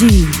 D.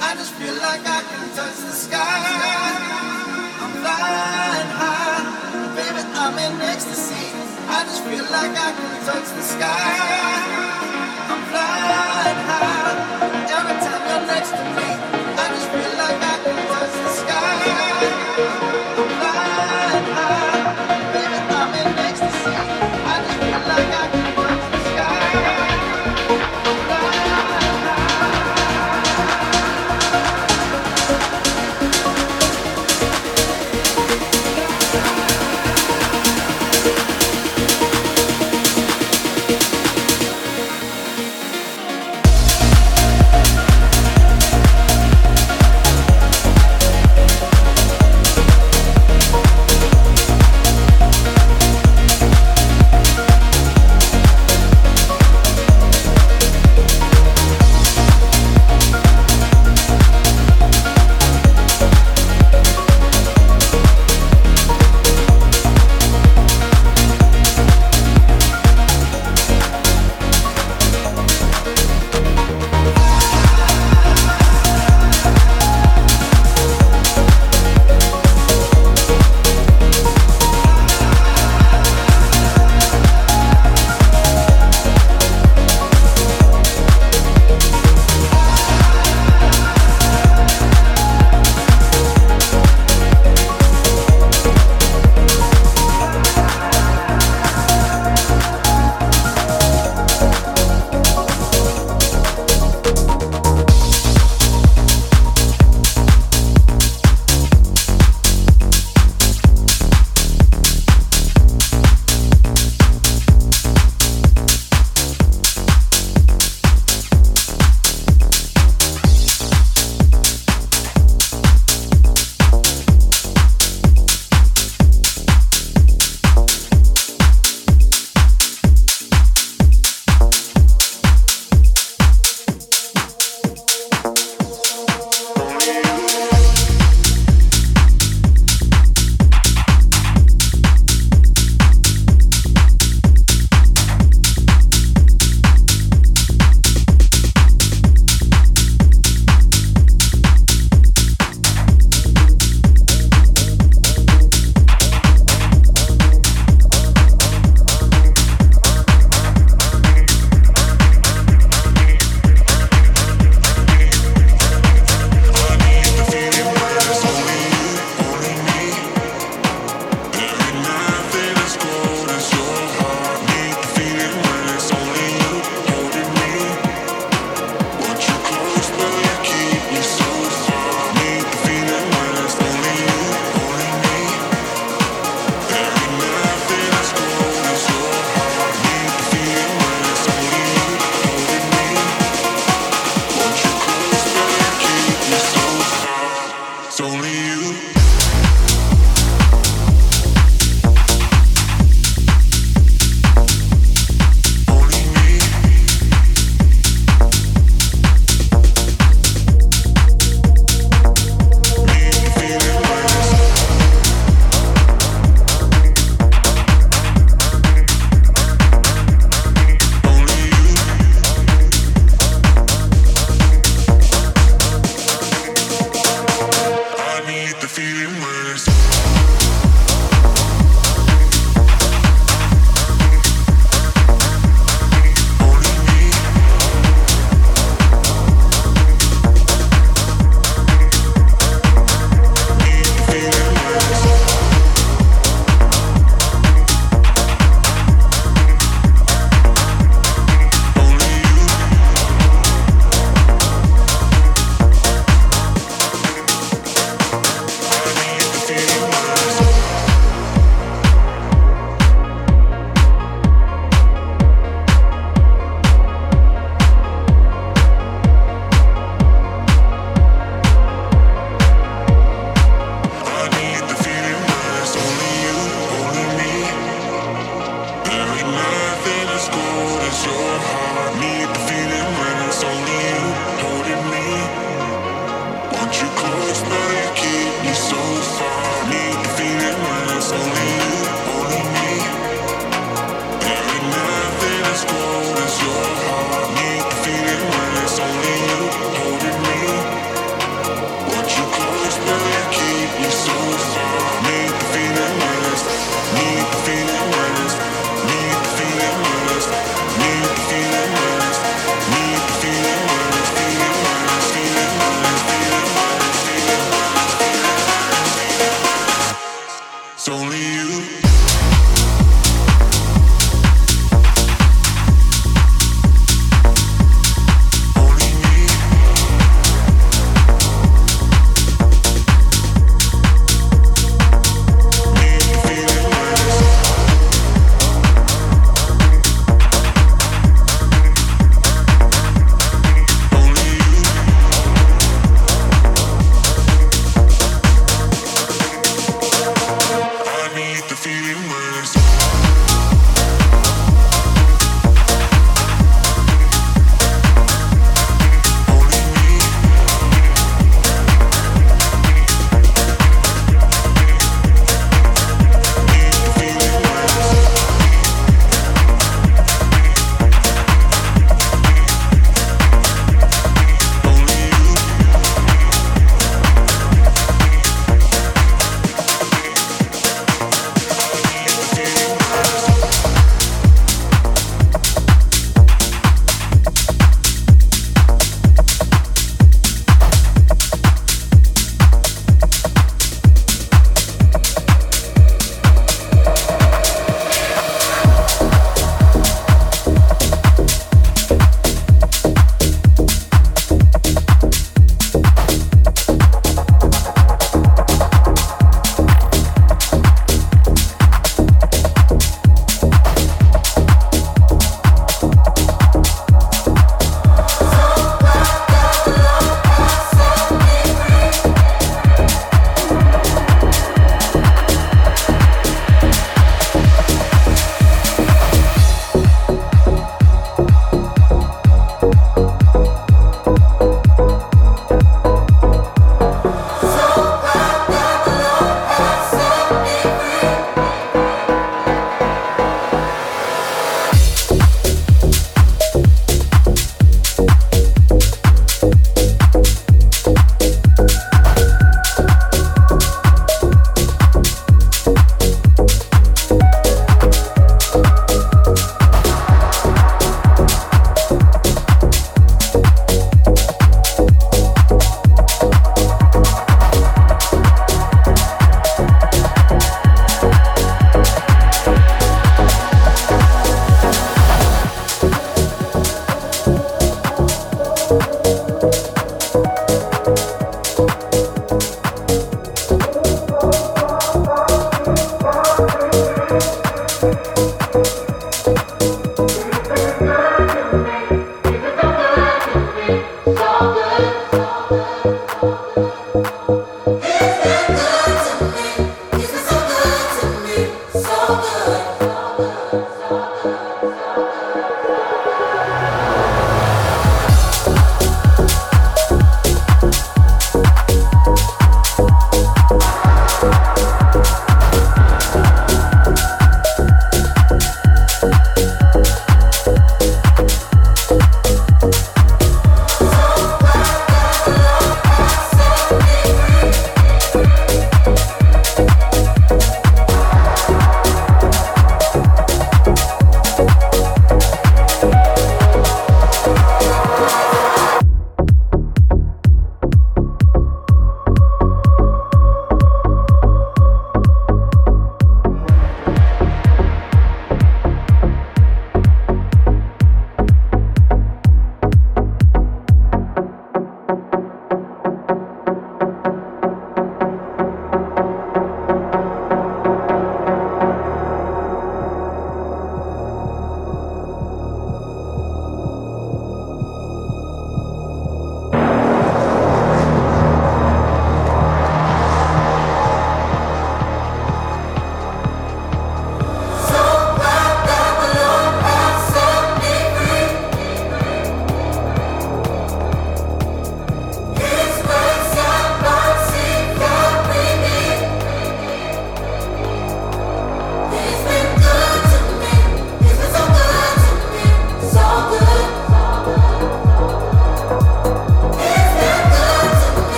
I just feel like I can touch the sky. I'm flying high, baby, I'm in ecstasy. I just feel like I can touch the sky. I'm flying high, every time you're next to me. I just feel like I can touch the sky.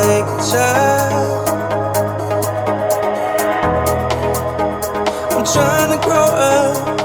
picture. I'm trying to grow up.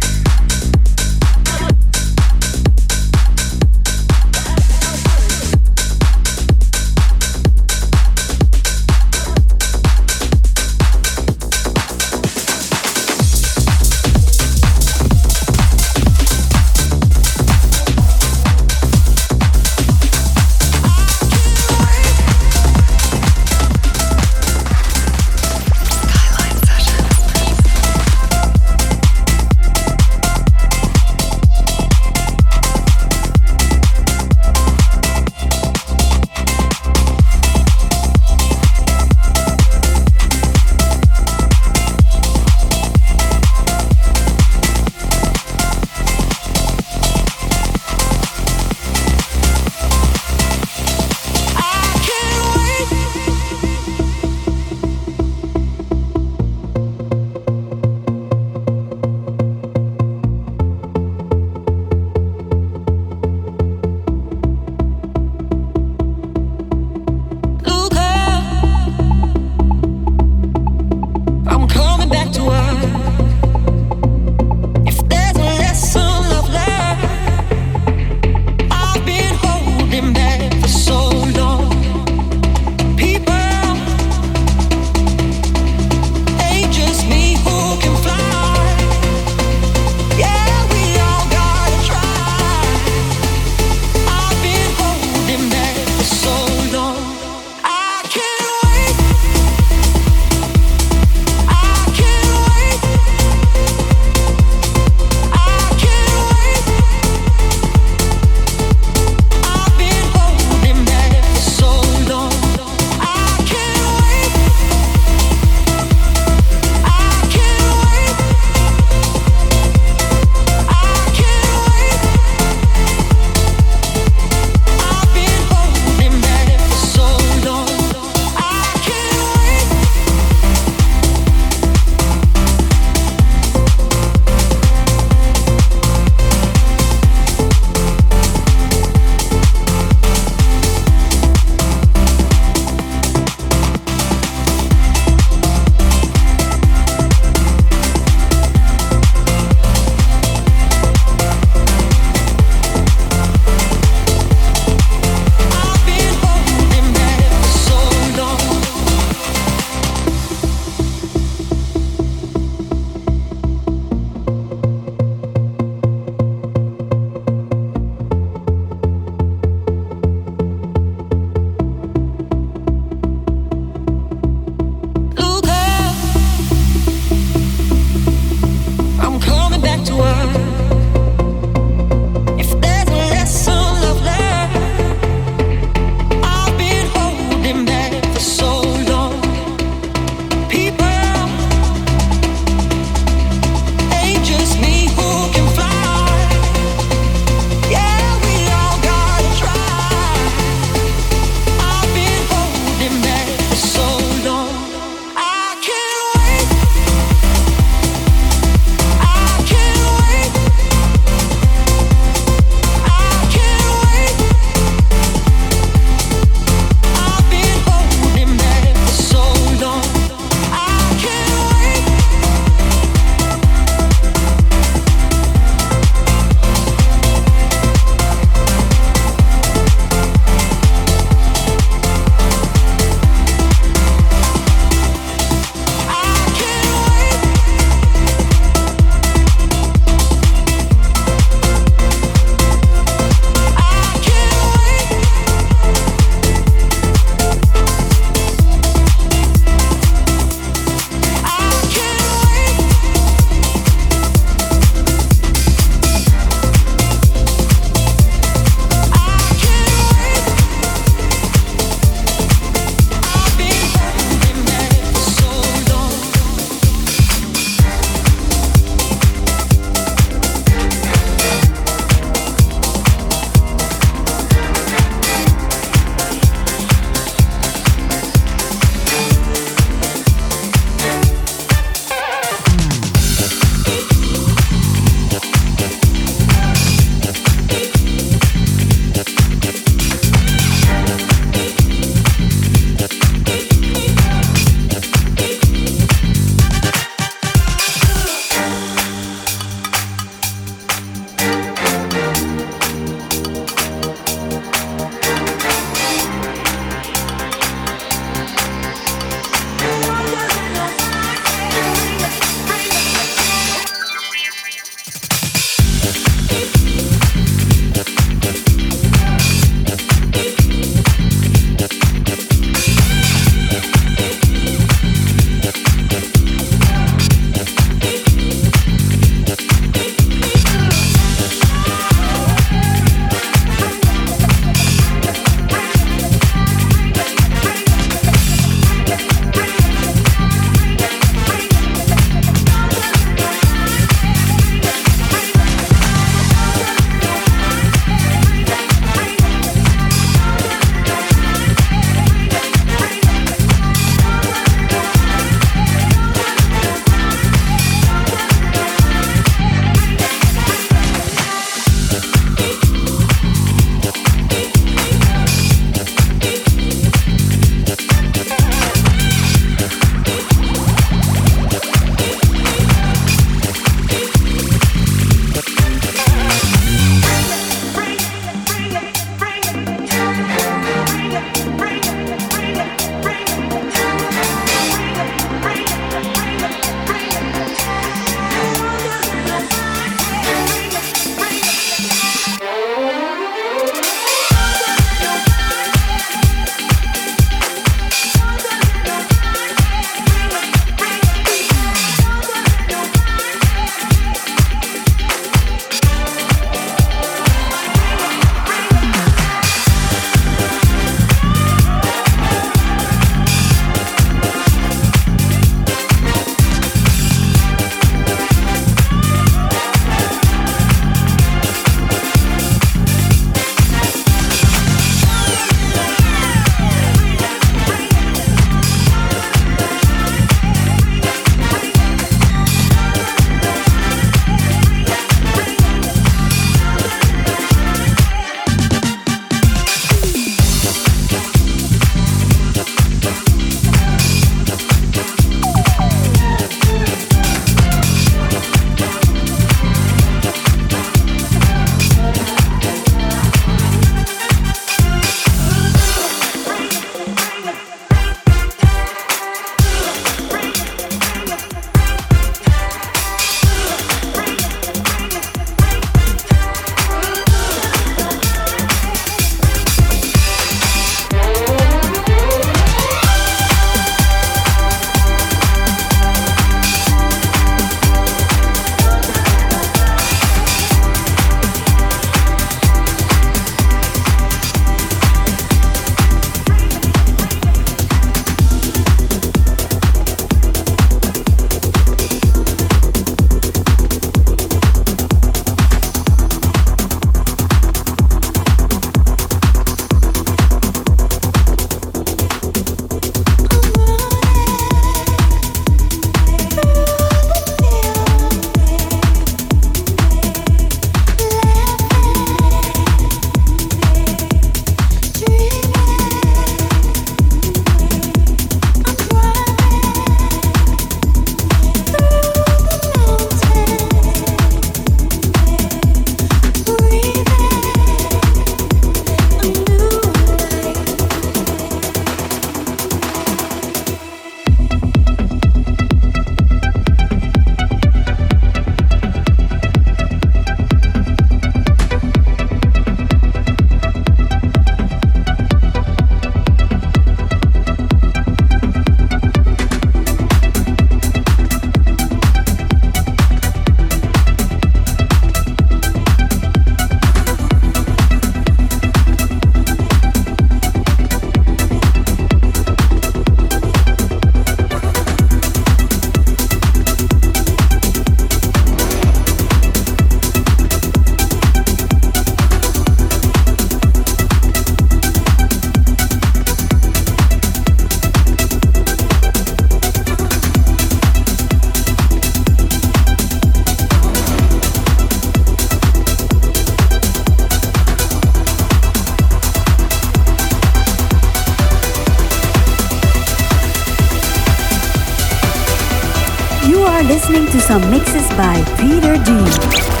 Some mixes by Peter D.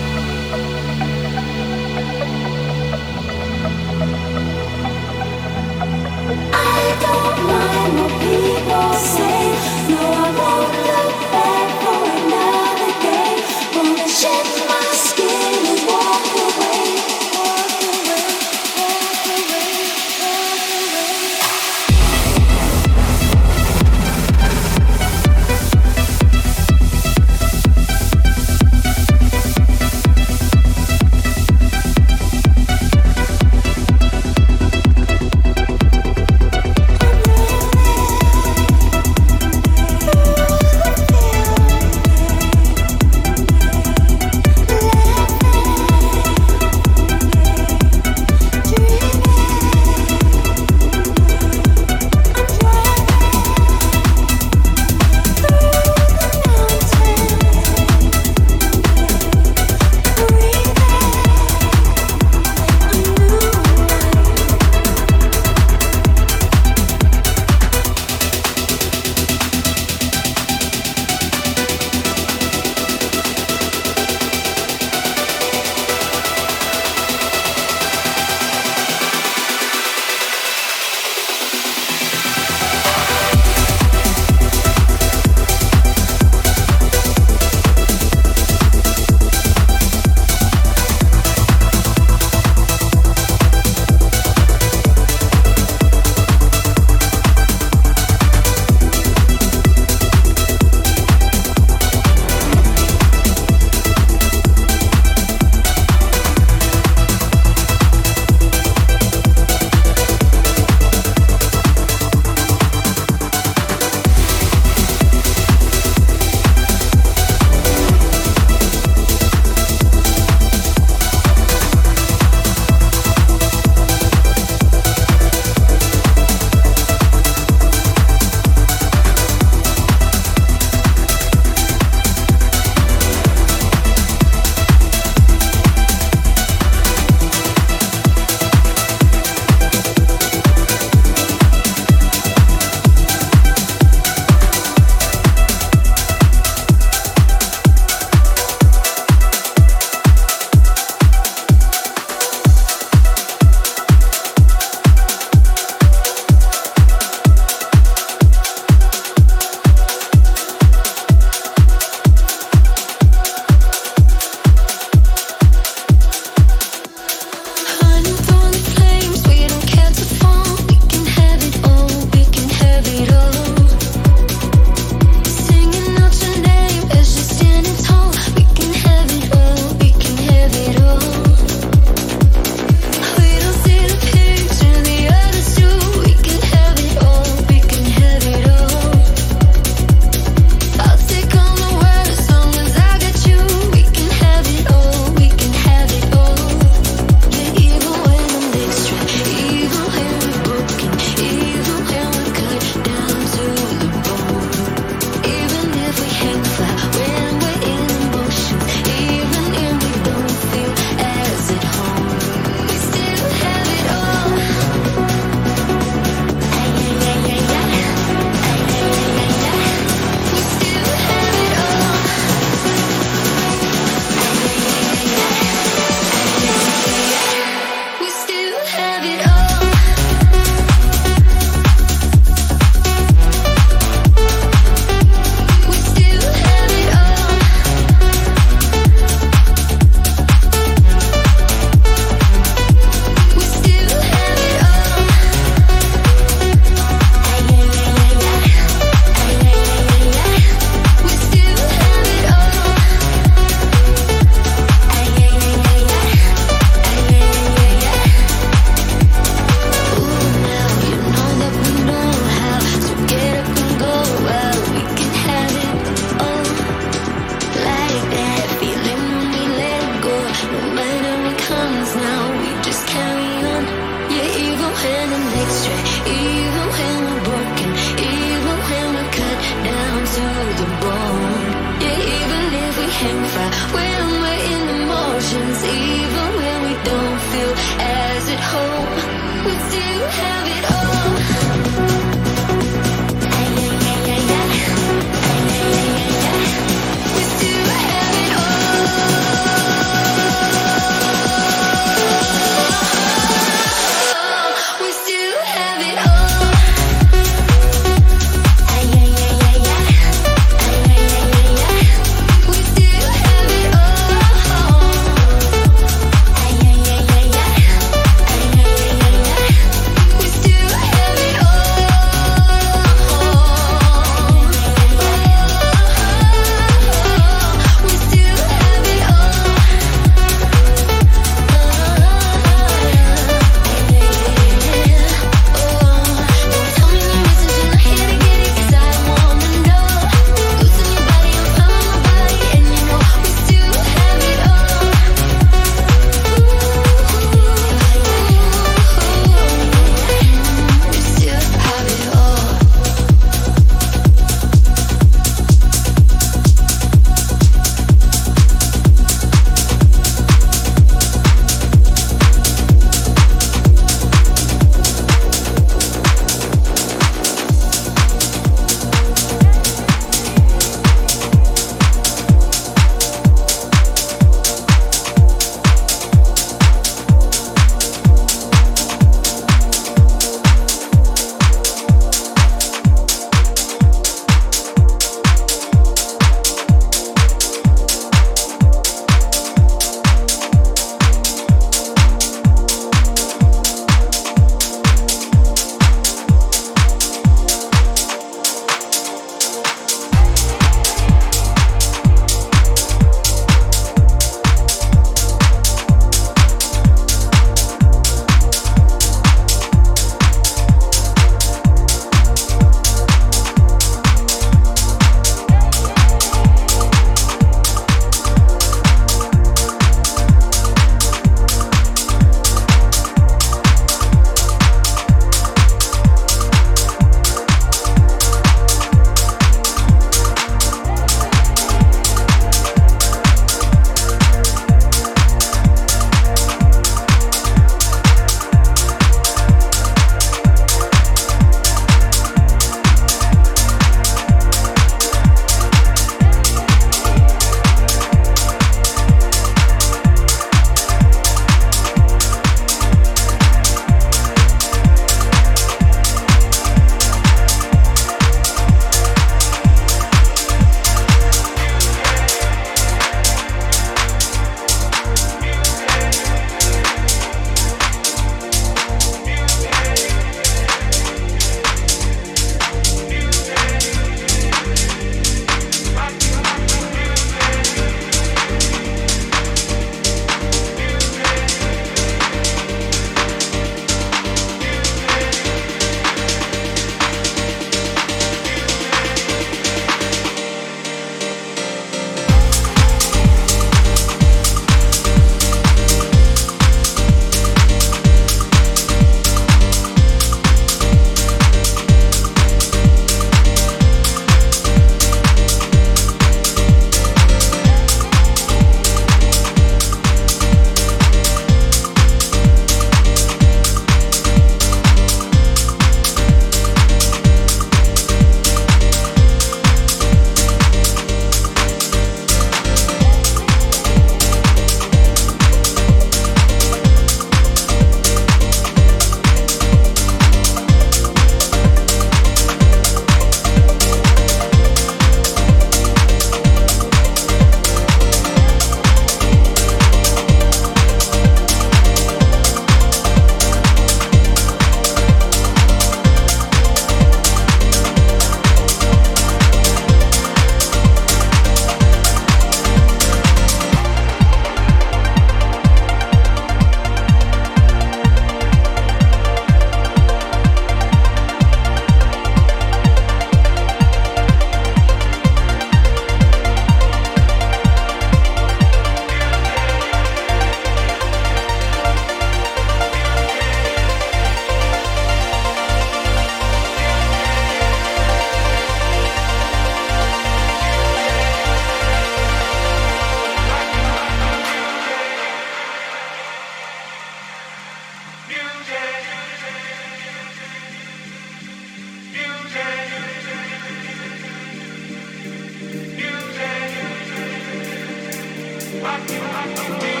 I can't.